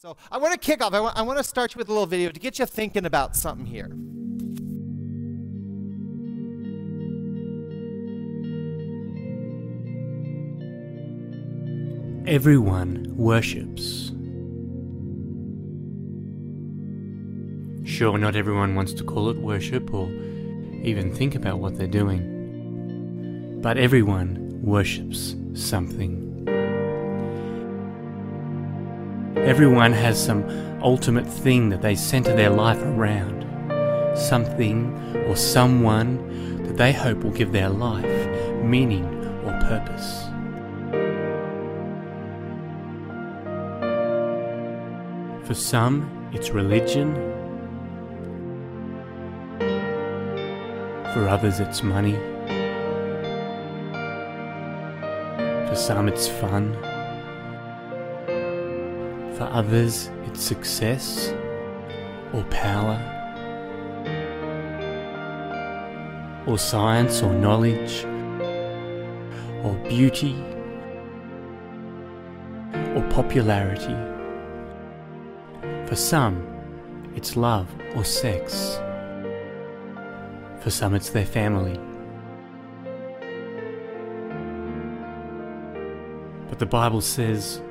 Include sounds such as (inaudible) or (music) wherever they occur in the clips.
So I want to kick off. I want, I want to start you with a little video to get you thinking about something here. Everyone worships. Sure, not everyone wants to call it worship or even think about what they're doing. But everyone worships something. Everyone has some ultimate thing that they center their life around. Something or someone that they hope will give their life meaning or purpose. For some, it's religion. For others, it's money. For some, it's fun. For others, it's success or power or science or knowledge or beauty or popularity. For some, it's love or sex. For some, it's their family. But the Bible says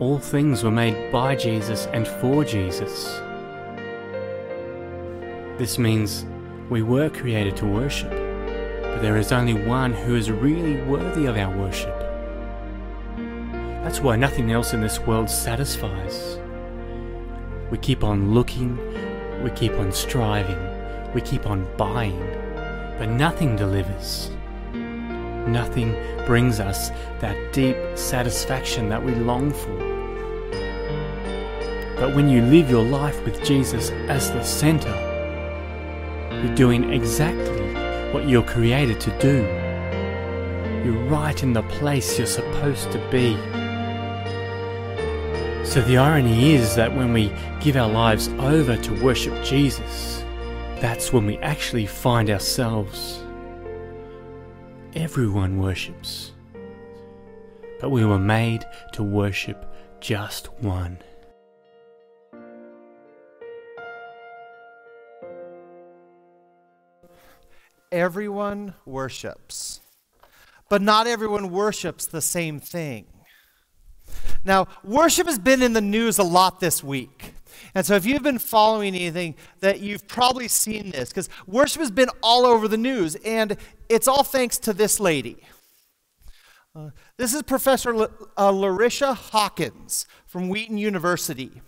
all things were made by Jesus and for Jesus. This means we were created to worship, but there is only one who is really worthy of our worship. That's why nothing else in this world satisfies. We keep on looking, we keep on striving, we keep on buying, but nothing delivers. Nothing brings us that deep satisfaction that we long for. But when you live your life with Jesus as the center, you're doing exactly what you're created to do. You're right in the place you're supposed to be. So the irony is that when we give our lives over to worship Jesus, that's when we actually find ourselves. Everyone worships, but we were made to worship just one. Everyone worships, but not everyone worships the same thing. Now, worship has been in the news a lot this week. And so, if you've been following anything, that you've probably seen this, because worship has been all over the news, and it's all thanks to this lady. Uh, this is Professor L- uh, Larycia Hawkins from Wheaton University.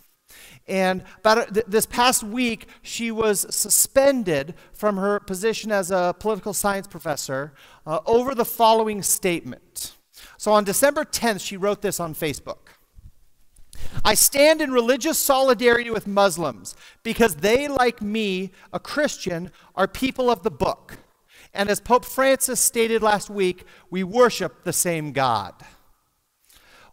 And about th- this past week, she was suspended from her position as a political science professor uh, over the following statement. So on December 10th, she wrote this on Facebook. I stand in religious solidarity with Muslims because they, like me, a Christian, are people of the book. And as Pope Francis stated last week, we worship the same God.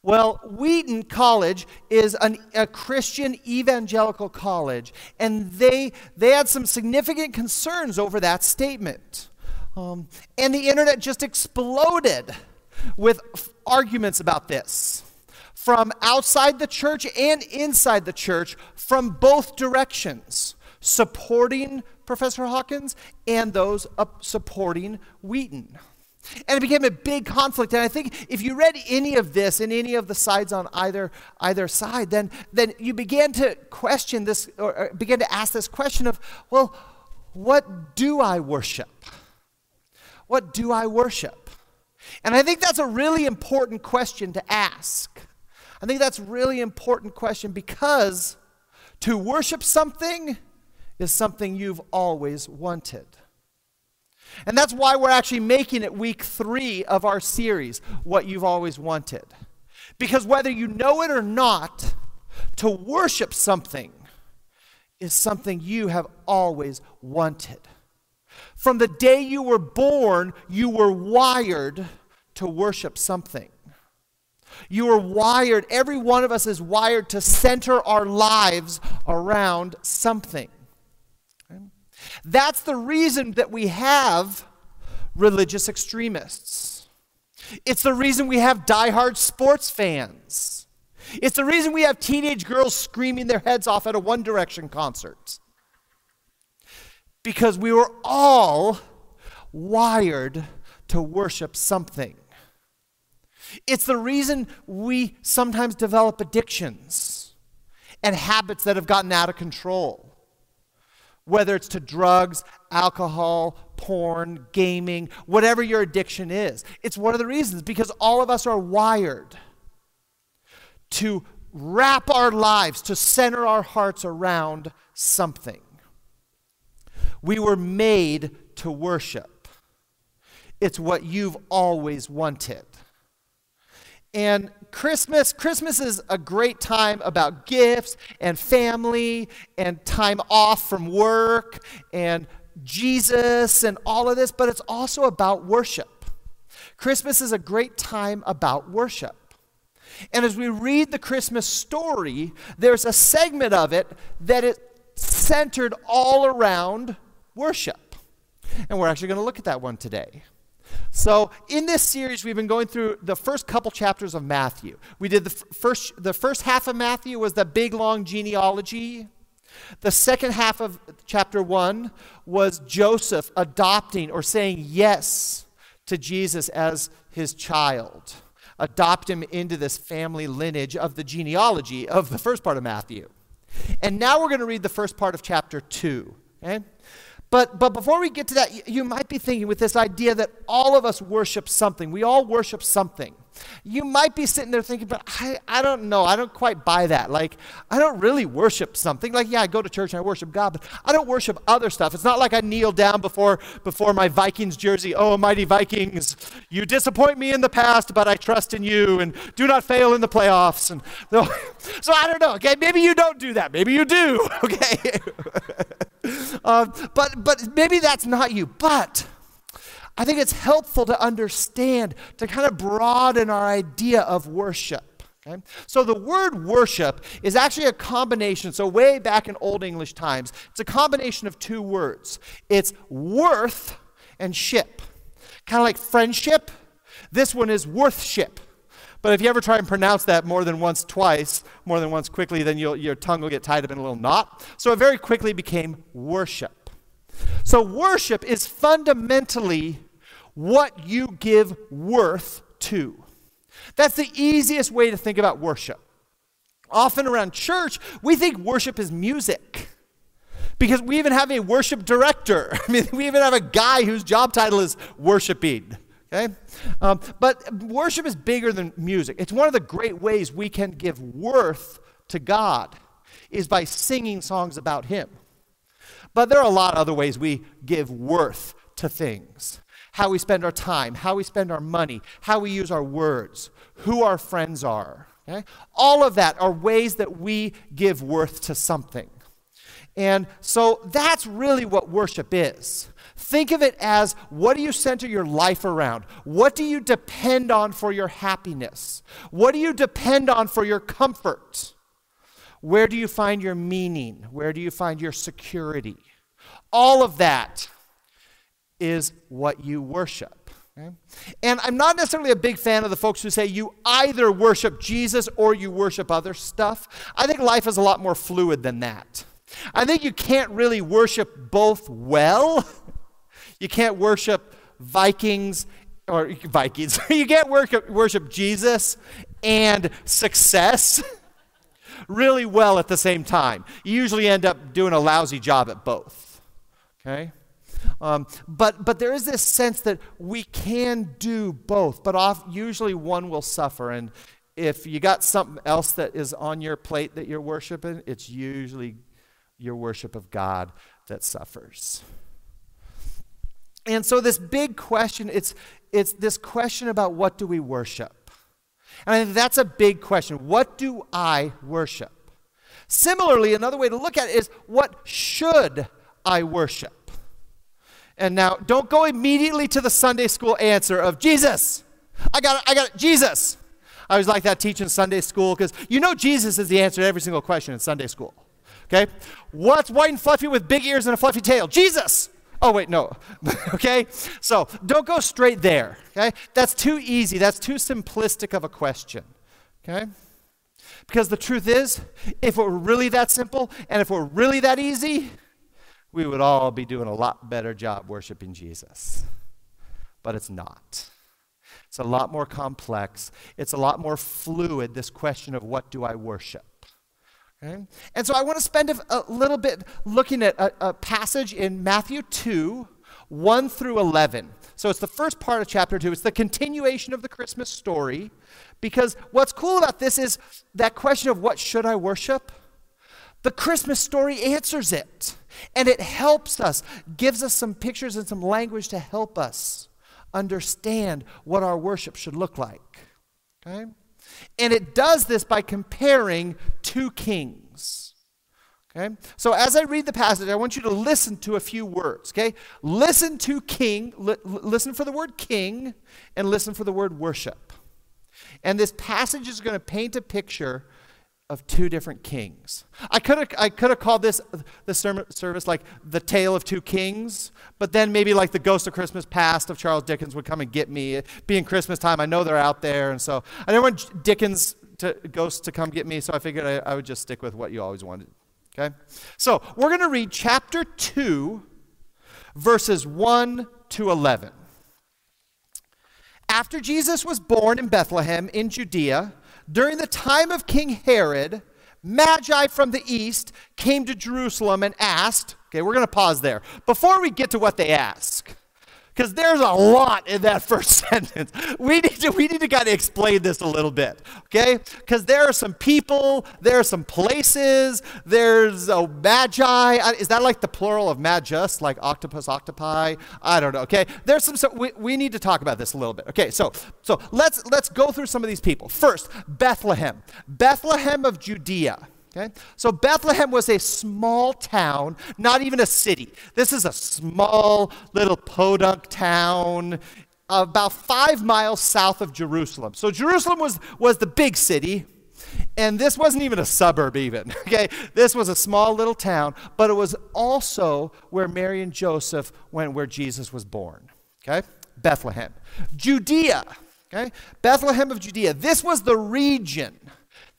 Well, Wheaton College is an, a Christian evangelical college, and they, they had some significant concerns over that statement. Um, and the internet just exploded with f- arguments about this from outside the church and inside the church from both directions, supporting Professor Hawkins and those supporting Wheaton. And it became a big conflict. And I think if you read any of this in any of the sides on either, either side, then, then you began to question this, or, or began to ask this question of, well, what do I worship? What do I worship? And I think that's a really important question to ask. I think that's a really important question because to worship something is something you've always wanted. And that's why we're actually making it week three of our series, What You've Always Wanted. Because whether you know it or not, to worship something is something you have always wanted. From the day you were born, you were wired to worship something. You were wired, every one of us is wired to center our lives around something. That's the reason that we have religious extremists. It's the reason we have diehard sports fans. It's the reason we have teenage girls screaming their heads off at a One Direction concert. Because we were all wired to worship something. It's the reason we sometimes develop addictions and habits that have gotten out of control. Whether it's to drugs, alcohol, porn, gaming, whatever your addiction is. It's one of the reasons because all of us are wired to wrap our lives, to center our hearts around something. We were made to worship. It's what you've always wanted. And Christmas, Christmas is a great time about gifts and family and time off from work and Jesus and all of this, but it's also about worship. Christmas is a great time about worship. And as we read the Christmas story, there's a segment of it that is centered all around worship. And we're actually going to look at that one today. So, in this series, we've been going through the first couple chapters of Matthew. We did the f- first, the first half of Matthew was the big long genealogy. The second half of chapter one was Joseph adopting or saying yes to Jesus as his child adopt him into this family lineage of the genealogy of the first part of Matthew. And now we're going to read the first part of chapter 2. Okay? But, but before we get to that, you, might be thinking with this idea that all of us worship something. We all worship something. You might be sitting there thinking, but I, I don't know. I don't quite buy that. Like, I don't really worship something. Like, yeah, I go to church and I worship God, but I don't worship other stuff. It's not like I kneel down before, before my Vikings jersey. Oh, mighty Vikings, you disappoint me in the past, but I trust in you and do not fail in the playoffs. And (laughs) so I don't know. Okay, maybe you don't do that. Maybe you do. (laughs) Okay. (laughs) Uh, but, but maybe that's not you. But I think it's helpful to understand, to kind of broaden our idea of worship. Okay? So the word worship is actually a combination. So, way back in Old English times, it's a combination of two words it's worth and ship. Kind of like friendship. This one is worthship. But if you ever try and pronounce that more than once, twice, more than once quickly, then your tongue will get tied up in a little knot. So it very quickly became worship. So worship is fundamentally what you give worth to. That's the easiest way to think about worship. Often around church, we think worship is music because we even have a worship director. (laughs) I mean, we even have a guy whose job title is worshiping. Okay? Um, but worship is bigger than music. It's one of the great ways we can give worth to God is by singing songs about Him. But there are a lot of other ways we give worth to things. How we spend our time, how we spend our money, how we use our words, who our friends are. Okay? All of that are ways that we give worth to something. And so that's really what worship is. Think of it as what do you center your life around? What do you depend on for your happiness? What do you depend on for your comfort? Where do you find your meaning? Where do you find your security? All of that is what you worship. And I'm not necessarily a big fan of the folks who say you either worship Jesus or you worship other stuff. I think life is a lot more fluid than that. I think you can't really worship both well. (laughs) You can't worship Vikings or Vikings. (laughs) you can't worship, worship Jesus and success (laughs) really well at the same time. You usually end up doing a lousy job at both. Okay? Um, but, but there is this sense that we can do both, but off, usually one will suffer. And if you got something else that is on your plate that you're worshiping, it's usually your worship of God that suffers. And so this big question, it's, it's this question about what do we worship? And I think that's a big question. What do I worship? Similarly, another way to look at it is what should I worship? And now don't go immediately to the Sunday school answer of Jesus. I got it, I got it, Jesus. I was like that teaching Sunday school because you know Jesus is the answer to every single question in Sunday school. Okay? What's white and fluffy with big ears and a fluffy tail? Jesus. Oh, wait, no. (laughs) okay? So don't go straight there. Okay? That's too easy. That's too simplistic of a question. Okay? Because the truth is, if it were really that simple and if it were really that easy, we would all be doing a lot better job worshiping Jesus. But it's not. It's a lot more complex. It's a lot more fluid, this question of what do I worship? Okay? And so I want to spend a, a little bit looking at a, a passage in Matthew 2, 1 through 11. So it's the first part of chapter 2. It's the continuation of the Christmas story. Because what's cool about this is that question of what should I worship? The Christmas story answers it. And it helps us, gives us some pictures and some language to help us understand what our worship should look like. Okay? And it does this by comparing two kings. Okay? So as I read the passage, I want you to listen to a few words. Okay? Listen to king, li- listen for the word king, and listen for the word worship. And this passage is going to paint a picture of two different kings. I could have I could have called this the service like the tale of two kings, but then maybe like the ghost of Christmas past of Charles Dickens would come and get me. Being Christmas time, I know they're out there, and so I didn't want Dickens to ghosts to come get me, so I figured I, I would just stick with what you always wanted. Okay, so we're going to read chapter two, verses one to eleven. After Jesus was born in Bethlehem in Judea during the time of King Herod, Magi from the east came to Jerusalem and asked, okay, we're going to pause there. Before we get to what they ask, because there's a lot in that (laughs) first sentence. We need to we need to kind of explain this a little bit, okay? Because there are some people, there are some places, there's a magi. Is that like the plural of magus, like octopus, octopi? I don't know. Okay, there's some. So we, we need to talk about this a little bit. Okay, so so let's let's go through some of these people. First, Bethlehem, Bethlehem of Judea. Okay? So Bethlehem was a small town, not even a city. This is a small little podunk town about five miles south of Jerusalem. So Jerusalem was, was the big city, and this wasn't even a suburb, even. (laughs) Okay? This was a small little town, but it was also where Mary and Joseph went, where Jesus was born. Okay? Bethlehem. Judea. Okay? Bethlehem of Judea. This was the region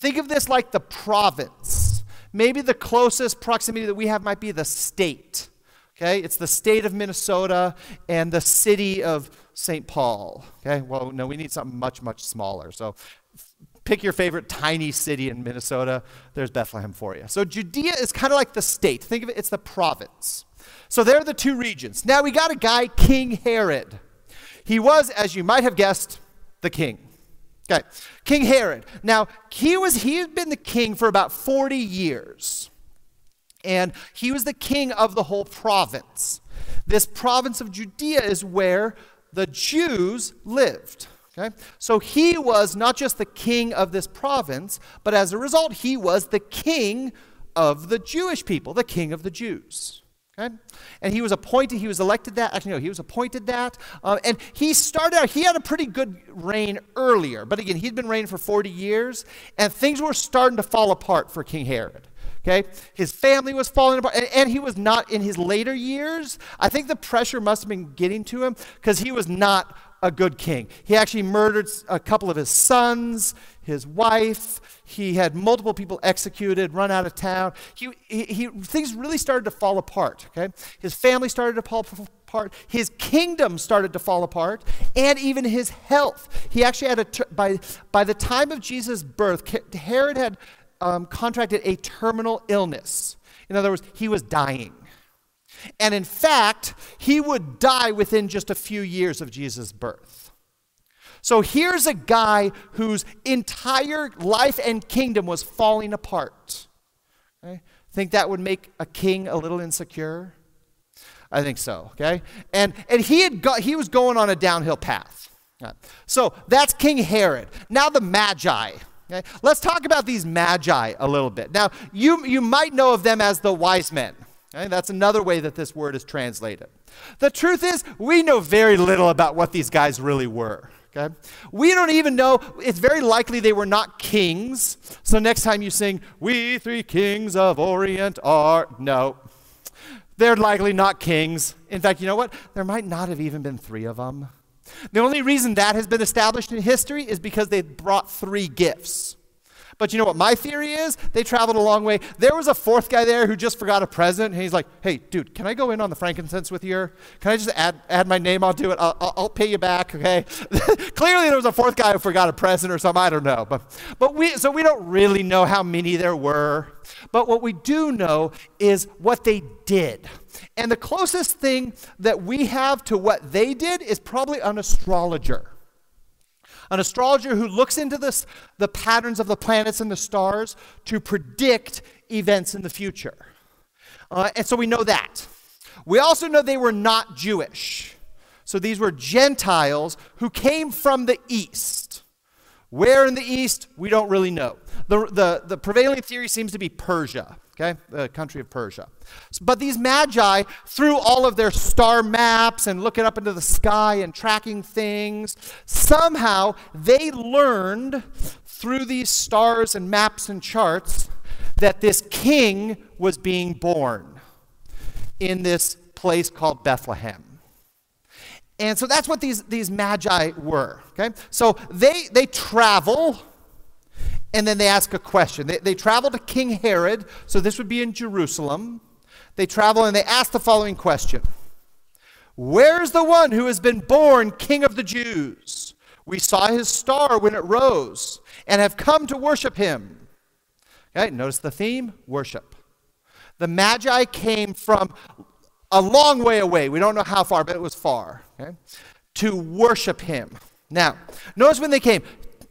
Think of this like the province. Maybe the closest proximity that we have might be the state. Okay, it's the state of Minnesota and the city of St. Paul. Okay, well, no, we need something much, much smaller. So pick your favorite tiny city in Minnesota. There's Bethlehem for you. So Judea is kind of like the state. Think of it, it's the province. So there are the two regions. Now we got a guy, King Herod. He was, as you might have guessed, the king. Okay, King Herod. Now, he was he had been the king for about 40 years. And he was the king of the whole province. This province of Judea is where the Jews lived. Okay? So he was not just the king of this province, but as a result, he was the king of the Jewish people, the king of the Jews. And he was appointed, he was elected that, actually, no, he was appointed that. Uh, and he started out, he had a pretty good reign earlier. But again, he'd been reigning for 40 years, and things were starting to fall apart for King Herod. Okay? His family was falling apart, and, and he was not in his later years. I think the pressure must have been getting to him because he was not a good king. He actually murdered a couple of his sons, his wife. He had multiple people executed, run out of town. He, he, he, things really started to fall apart. Okay, his family started to fall apart. His kingdom started to fall apart, and even his health. He actually had a by by the time of Jesus' birth, Herod had um, contracted a terminal illness. In other words, he was dying. And in fact, he would die within just a few years of Jesus' birth. So here's a guy whose entire life and kingdom was falling apart. Okay? Think that would make a king a little insecure? I think so, okay? And and he had got he was going on a downhill path. So that's King Herod. Now the Magi. Okay? Let's talk about these Magi a little bit. Now, you you might know of them as the wise men. Okay, that's another way that this word is translated. The truth is, we know very little about what these guys really were. Okay? We don't even know, it's very likely they were not kings. So next time you sing, We three kings of Orient are, no. They're likely not kings. In fact, you know what? There might not have even been three of them. The only reason that has been established in history is because they brought three gifts. But you know what my theory is? They traveled a long way. There was a fourth guy there who just forgot a present, and he's like, hey, dude, can I go in on the frankincense with you? Can I just add, add my name? I'll do it. I'll, I'll, I'll pay you back, okay? (laughs) Clearly there was a fourth guy who forgot a present or something. I don't know. But, but we, so we don't really know how many there were. But what we do know is what they did. And the closest thing that we have to what they did is probably an astrologer. An astrologer who looks into this, the patterns of the planets and the stars to predict events in the future. Uh, and so we know that. We also know they were not Jewish. So these were Gentiles who came from the east. Where in the east, we don't really know. The, the, the prevailing theory seems to be Persia, okay, the country of Persia. But these magi, through all of their star maps and looking up into the sky and tracking things, somehow they learned through these stars and maps and charts that this king was being born in this place called Bethlehem. And so that's what these, these magi were. Okay? So they, they travel and then they ask a question. They, they travel to King Herod, so this would be in Jerusalem. They travel and they ask the following question Where's the one who has been born King of the Jews? We saw his star when it rose and have come to worship him. Okay, notice the theme worship. The Magi came from a long way away. We don't know how far, but it was far. Okay? To worship him. Now, notice when they came.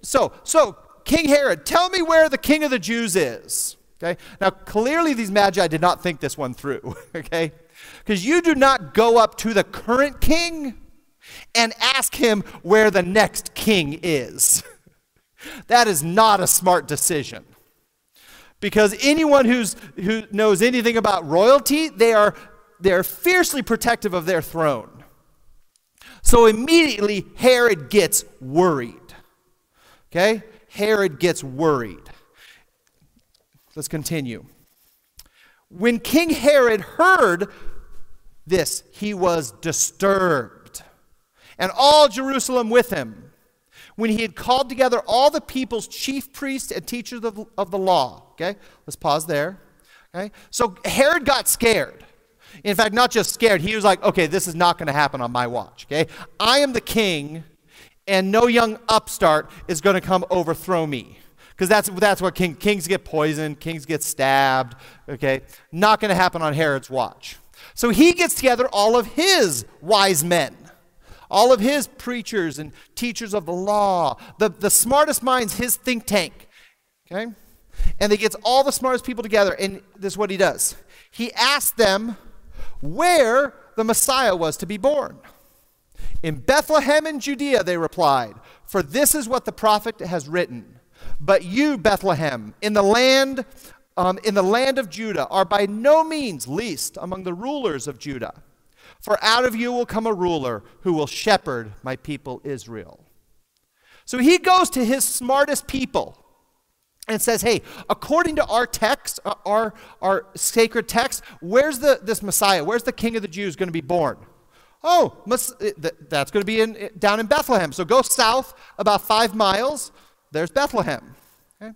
So, so King Herod, tell me where the king of the Jews is. Okay? Now, clearly these magi did not think this one through. (laughs) Okay? Because you do not go up to the current king and ask him where the next king is. (laughs) that is not a smart decision. Because anyone who's, who knows anything about royalty, they are they're fiercely protective of their throne. So immediately Herod gets worried. Okay? Herod gets worried. Let's continue. When King Herod heard this, he was disturbed, and all Jerusalem with him. When he had called together all the people's chief priests and teachers of, of the law. Okay? Let's pause there. Okay? So Herod got scared. In fact, not just scared, he was like, okay, this is not going to happen on my watch, okay? I am the king, and no young upstart is going to come overthrow me. Because that's, that's what king, kings get poisoned, kings get stabbed, okay? Not going to happen on Herod's watch. So he gets together all of his wise men, all of his preachers and teachers of the law, the, the smartest minds, his think tank, okay? And he gets all the smartest people together, and this is what he does. He asks them where the Messiah was to be born. In Bethlehem in Judea, they replied, for this is what the prophet has written. But you, Bethlehem, in the land, um, in the land of Judah, are by no means least among the rulers of Judah. For out of you will come a ruler who will shepherd my people Israel. So he goes to his smartest people and says, hey, according to our text, uh, our, our sacred text, where's the, this Messiah? Where's the King of the Jews going to be born? Oh, eh, that's going to be in, eh, down in Bethlehem. So go south about five miles. There's Bethlehem. Okay?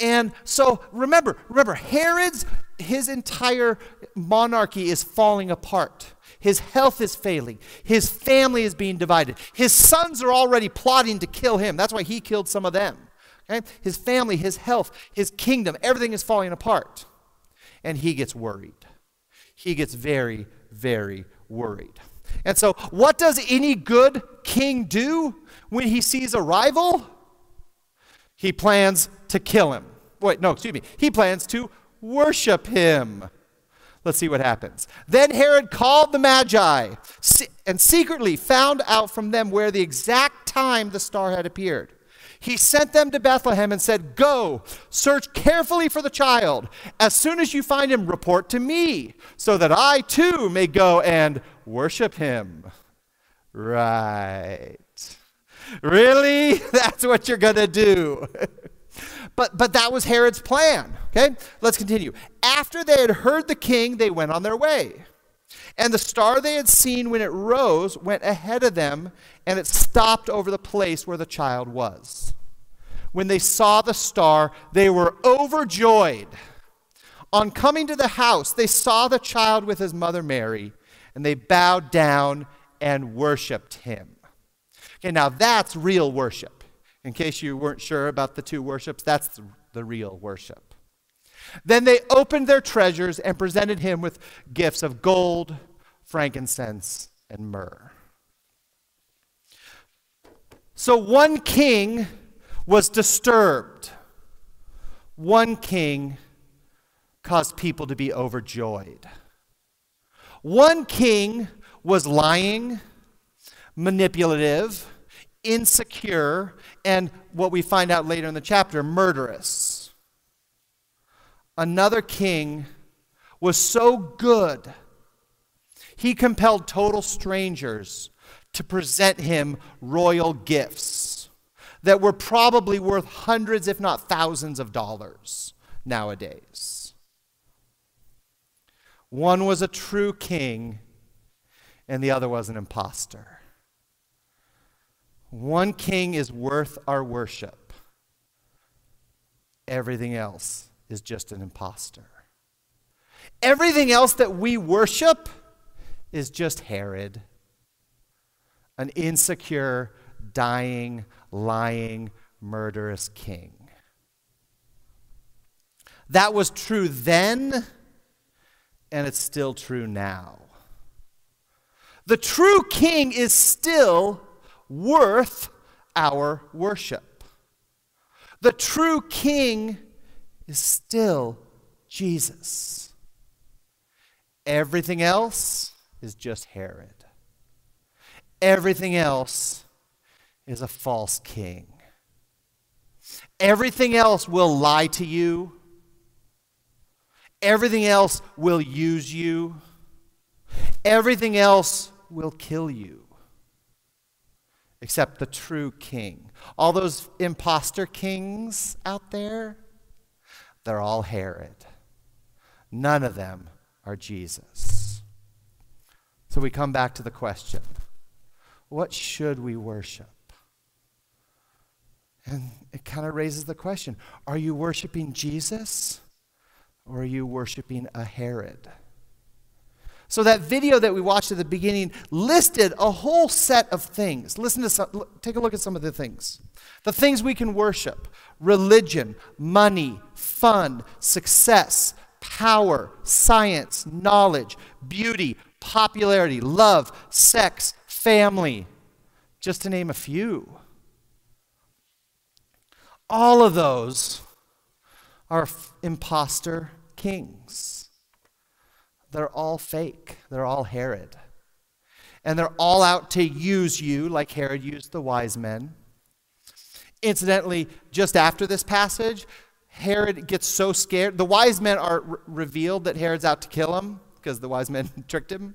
And so remember, remember, Herod's his entire monarchy is falling apart. His health is failing. His family is being divided. His sons are already plotting to kill him. That's why he killed some of them. Okay? His family, his health, his kingdom, everything is falling apart. And he gets worried. He gets very, very worried. And so, what does any good king do when he sees a rival? He plans to kill him. Wait, no, excuse me. He plans to worship him. Let's see what happens. Then Herod called the Magi and secretly found out from them where the exact time the star had appeared he sent them to Bethlehem and said, Go, search carefully for the child. As soon as you find him, report to me, so that I too may go and worship him. Right. Really? (laughs) That's what you're going to do. (laughs) but, but that was Herod's plan. Okay? Let's continue. After they had heard the king, they went on their way. And the star they had seen when it rose went ahead of them, and it stopped over the place where the child was. when they saw the star, they were overjoyed. On coming to the house, they saw the child with his mother Mary, and they bowed down and worshiped him. Okay, now that's real worship. In case you weren't sure about the two worships, that's the real worship. Then they opened their treasures and presented him with gifts of gold, frankincense, and myrrh. So one king was disturbed. One king caused people to be overjoyed. One king was lying, manipulative, insecure, and what we find out later in the chapter, murderous. Another king was so good, he compelled total strangers to present him royal gifts that were probably worth hundreds, if not thousands, of dollars nowadays. One was a true king, and the other was an impostor. One king is worth our worship, everything else is just an impostor. Everything else that we worship is just Herod, an insecure, dying, lying, murderous king. That was true then, and it's still true now. The true king is still worth our worship. The true king is still Jesus. Everything else is just Herod. Everything else is a false king. Everything else will lie to you. Everything else will use you. Everything else will kill you except the true king. All those impostor kings out there, they're all Herod. None of them are Jesus. So we come back to the question what should we worship? And it kind of raises the question are you worshiping Jesus or are you worshiping a Herod? So that video that we watched at the beginning listed a whole set of things. Listen to some, take a look at some of the things. The things we can worship: religion, money, fun, success, power, science, knowledge, beauty, popularity, love, sex, family, just to name a few. All of those are impostor kings. They're all fake. They're all Herod. And they're all out to use you, like Herod used the wise men. Incidentally, just after this passage, Herod gets so scared. The wise men are re- revealed that Herod's out to kill him because the wise men (laughs) tricked him.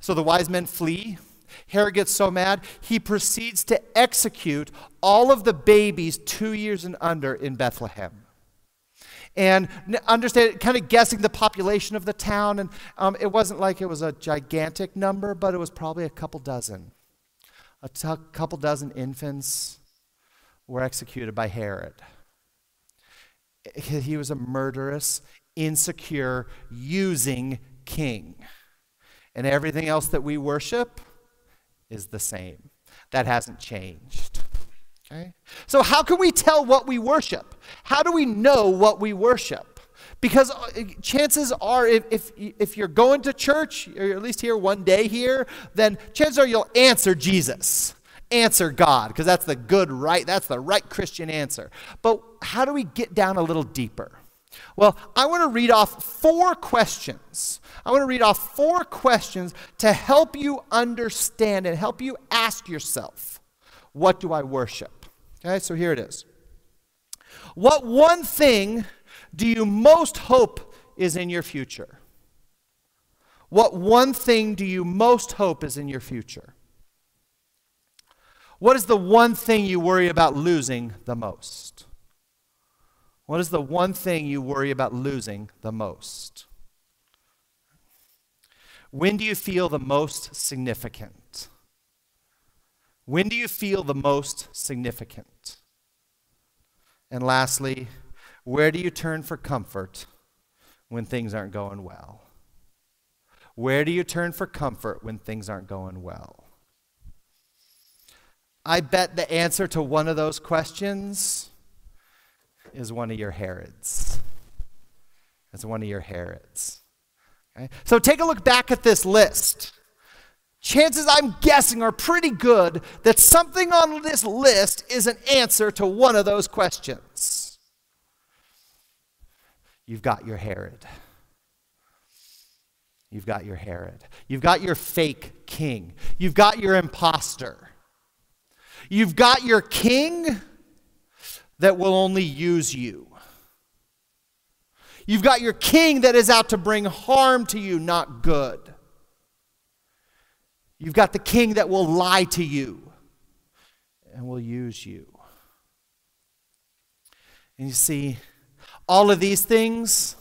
So the wise men flee. Herod gets so mad, he proceeds to execute all of the babies two years and under in Bethlehem and understand, kind of guessing the population of the town. And um, it wasn't like it was a gigantic number, but it was probably a couple dozen. A t- couple dozen infants were executed by Herod. He was a murderous, insecure, using king. And everything else that we worship is the same. That hasn't changed. Okay? So, how can we tell what we worship? How do we know what we worship? Because uh, chances are, if, if, if you're going to church, or at least here one day here, then chances are you'll answer Jesus, answer God, because that's the good, right, that's the right Christian answer. But how do we get down a little deeper? Well, I want to read off four questions. I want to read off four questions to help you understand and help you ask yourself what do I worship? Okay, so here it is. What one thing do you most hope is in your future? What one thing do you most hope is in your future? What is the one thing you worry about losing the most? What is the one thing you worry about losing the most? When do you feel the most significant? When do you feel the most significant? And lastly, where do you turn for comfort when things aren't going well? Where do you turn for comfort when things aren't going well? I bet the answer to one of those questions is one of your Herods. It's one of your Herods. Okay? So take a look back at this list. Chances I'm guessing are pretty good that something on this list is an answer to one of those questions. You've got your Herod. You've got your Herod. You've got your fake king. You've got your impostor. You've got your king that will only use you. You've got your king that is out to bring harm to you, not good. You've got the king that will lie to you and will use you. And you see, all of these things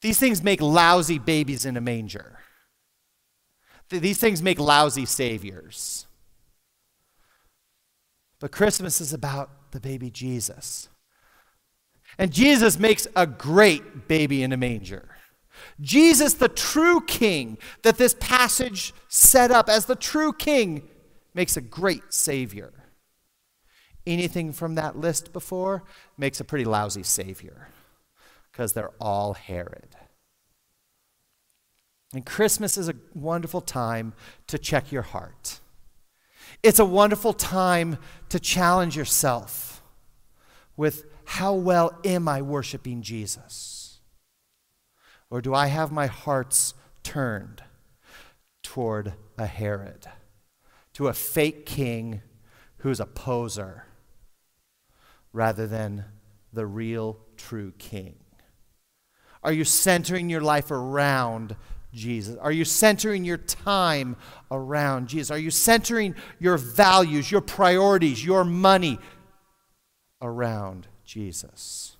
these things make lousy babies in a manger. These things make lousy saviors. But Christmas is about the baby Jesus. And Jesus makes a great baby in a manger. Jesus, the true king that this passage set up as the true king, makes a great savior. Anything from that list before makes a pretty lousy savior because they're all Herod. And Christmas is a wonderful time to check your heart. It's a wonderful time to challenge yourself with how well am I worshiping Jesus? Or do I have my hearts turned toward a Herod, to a fake king who's a poser, rather than the real, true king? Are you centering your life around Jesus? Are you centering your time around Jesus? Are you centering your values, your priorities, your money around Jesus?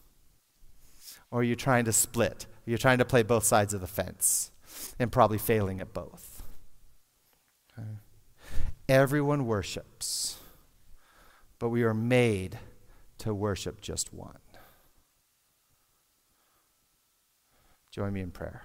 Or are you trying to split? You're trying to play both sides of the fence and probably failing at both. Okay. Everyone worships, but we are made to worship just one. Join me in prayer.